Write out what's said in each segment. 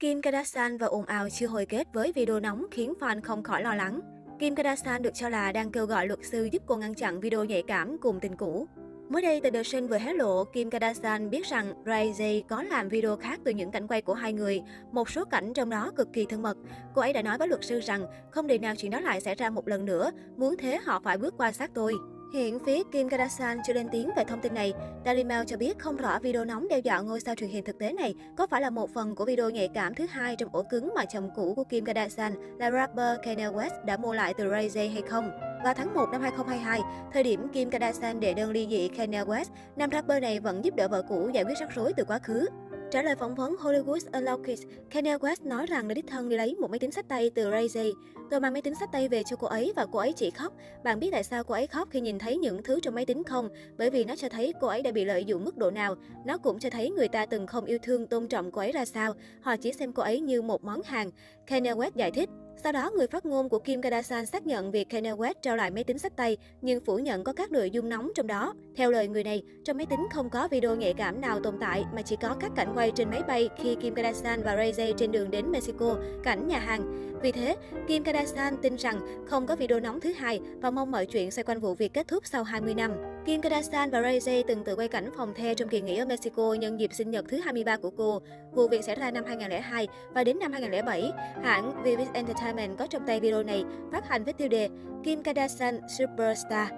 Kim Kardashian và ồn ào chưa hồi kết với video nóng khiến fan không khỏi lo lắng. Kim Kardashian được cho là đang kêu gọi luật sư giúp cô ngăn chặn video nhạy cảm cùng tình cũ. Mới đây, tờ The Sun vừa hé lộ Kim Kardashian biết rằng Ray J có làm video khác từ những cảnh quay của hai người, một số cảnh trong đó cực kỳ thân mật. Cô ấy đã nói với luật sư rằng không để nào chuyện đó lại xảy ra một lần nữa, muốn thế họ phải bước qua xác tôi. Hiện phía Kim Kardashian chưa lên tiếng về thông tin này. Daily Mail cho biết không rõ video nóng đe dọa ngôi sao truyền hình thực tế này có phải là một phần của video nhạy cảm thứ hai trong ổ cứng mà chồng cũ của Kim Kardashian là rapper Kanye West đã mua lại từ Ray J hay không. Vào tháng 1 năm 2022, thời điểm Kim Kardashian đệ đơn ly dị Kanye West, nam rapper này vẫn giúp đỡ vợ cũ giải quyết rắc rối từ quá khứ. Trả lời phỏng vấn Hollywood Unlocked, Kanye West nói rằng đã đích thân đi lấy một máy tính sách tay từ Ray J. Tôi mang máy tính sách tay về cho cô ấy và cô ấy chỉ khóc. Bạn biết tại sao cô ấy khóc khi nhìn thấy những thứ trong máy tính không? Bởi vì nó cho thấy cô ấy đã bị lợi dụng mức độ nào. Nó cũng cho thấy người ta từng không yêu thương, tôn trọng cô ấy ra sao. Họ chỉ xem cô ấy như một món hàng. Kanye West giải thích. Sau đó, người phát ngôn của Kim Kardashian xác nhận việc Kanye West trao lại máy tính sách tay, nhưng phủ nhận có các nội dung nóng trong đó. Theo lời người này, trong máy tính không có video nhạy cảm nào tồn tại, mà chỉ có các cảnh quay trên máy bay khi Kim Kardashian và Ray J trên đường đến Mexico, cảnh nhà hàng. Vì thế, Kim Kardashian tin rằng không có video nóng thứ hai và mong mọi chuyện xoay quanh vụ việc kết thúc sau 20 năm. Kim Kardashian và Ray J từng tự quay cảnh phòng the trong kỳ nghỉ ở Mexico nhân dịp sinh nhật thứ 23 của cô. Vụ việc xảy ra năm 2002 và đến năm 2007, hãng Vivid Entertainment có trong tay video này phát hành với tiêu đề Kim Kardashian Superstar.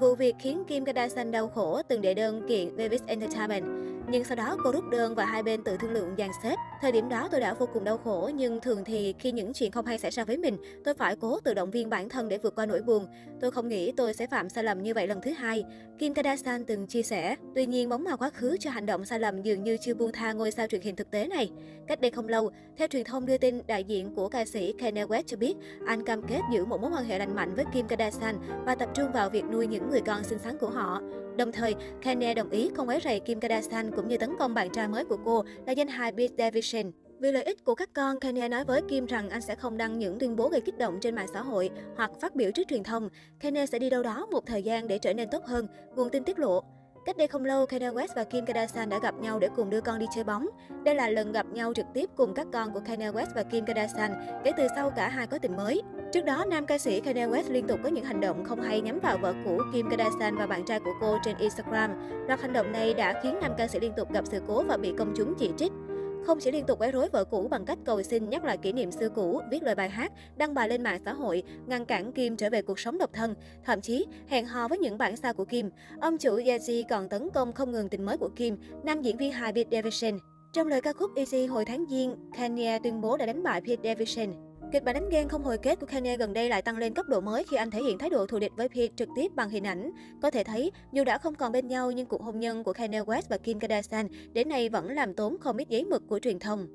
Vụ việc khiến Kim Kardashian đau khổ từng đệ đơn kiện Vivid Entertainment. Nhưng sau đó cô rút đơn và hai bên tự thương lượng dàn xếp. Thời điểm đó tôi đã vô cùng đau khổ, nhưng thường thì khi những chuyện không hay xảy ra với mình, tôi phải cố tự động viên bản thân để vượt qua nỗi buồn. Tôi không nghĩ tôi sẽ phạm sai lầm như vậy lần thứ hai. Kim Kardashian từng chia sẻ. Tuy nhiên, bóng ma quá khứ cho hành động sai lầm dường như chưa buông tha ngôi sao truyền hình thực tế này. Cách đây không lâu, theo truyền thông đưa tin, đại diện của ca sĩ Kanye West cho biết anh cam kết giữ một mối quan hệ lành mạnh với Kim Kardashian và tập trung vào việc nuôi những người con xinh xắn của họ. Đồng thời, Kanye đồng ý không quấy rầy Kim Kardashian cũng như tấn công bạn trai mới của cô là danh hài Pete Davidson. Vì lợi ích của các con, Kanye nói với Kim rằng anh sẽ không đăng những tuyên bố gây kích động trên mạng xã hội hoặc phát biểu trước truyền thông. Kanye sẽ đi đâu đó một thời gian để trở nên tốt hơn, nguồn tin tiết lộ. Cách đây không lâu, Kanye West và Kim Kardashian đã gặp nhau để cùng đưa con đi chơi bóng. Đây là lần gặp nhau trực tiếp cùng các con của Kanye West và Kim Kardashian kể từ sau cả hai có tình mới. Trước đó, nam ca sĩ Kanye West liên tục có những hành động không hay nhắm vào vợ cũ Kim Kardashian và bạn trai của cô trên Instagram. Loạt hành động này đã khiến nam ca sĩ liên tục gặp sự cố và bị công chúng chỉ trích. Không chỉ liên tục quấy rối vợ cũ bằng cách cầu xin nhắc lại kỷ niệm xưa cũ, viết lời bài hát, đăng bài lên mạng xã hội, ngăn cản Kim trở về cuộc sống độc thân, thậm chí hẹn hò với những bản sao của Kim. Ông chủ Yeji còn tấn công không ngừng tình mới của Kim, nam diễn viên hài Pete Davidson. Trong lời ca khúc Easy hồi tháng Giêng, Kanye tuyên bố đã đánh bại Pete Davidson. Kịch bản đánh ghen không hồi kết của Kanye gần đây lại tăng lên cấp độ mới khi anh thể hiện thái độ thù địch với Pete trực tiếp bằng hình ảnh. Có thể thấy, dù đã không còn bên nhau nhưng cuộc hôn nhân của Kanye West và Kim Kardashian đến nay vẫn làm tốn không ít giấy mực của truyền thông.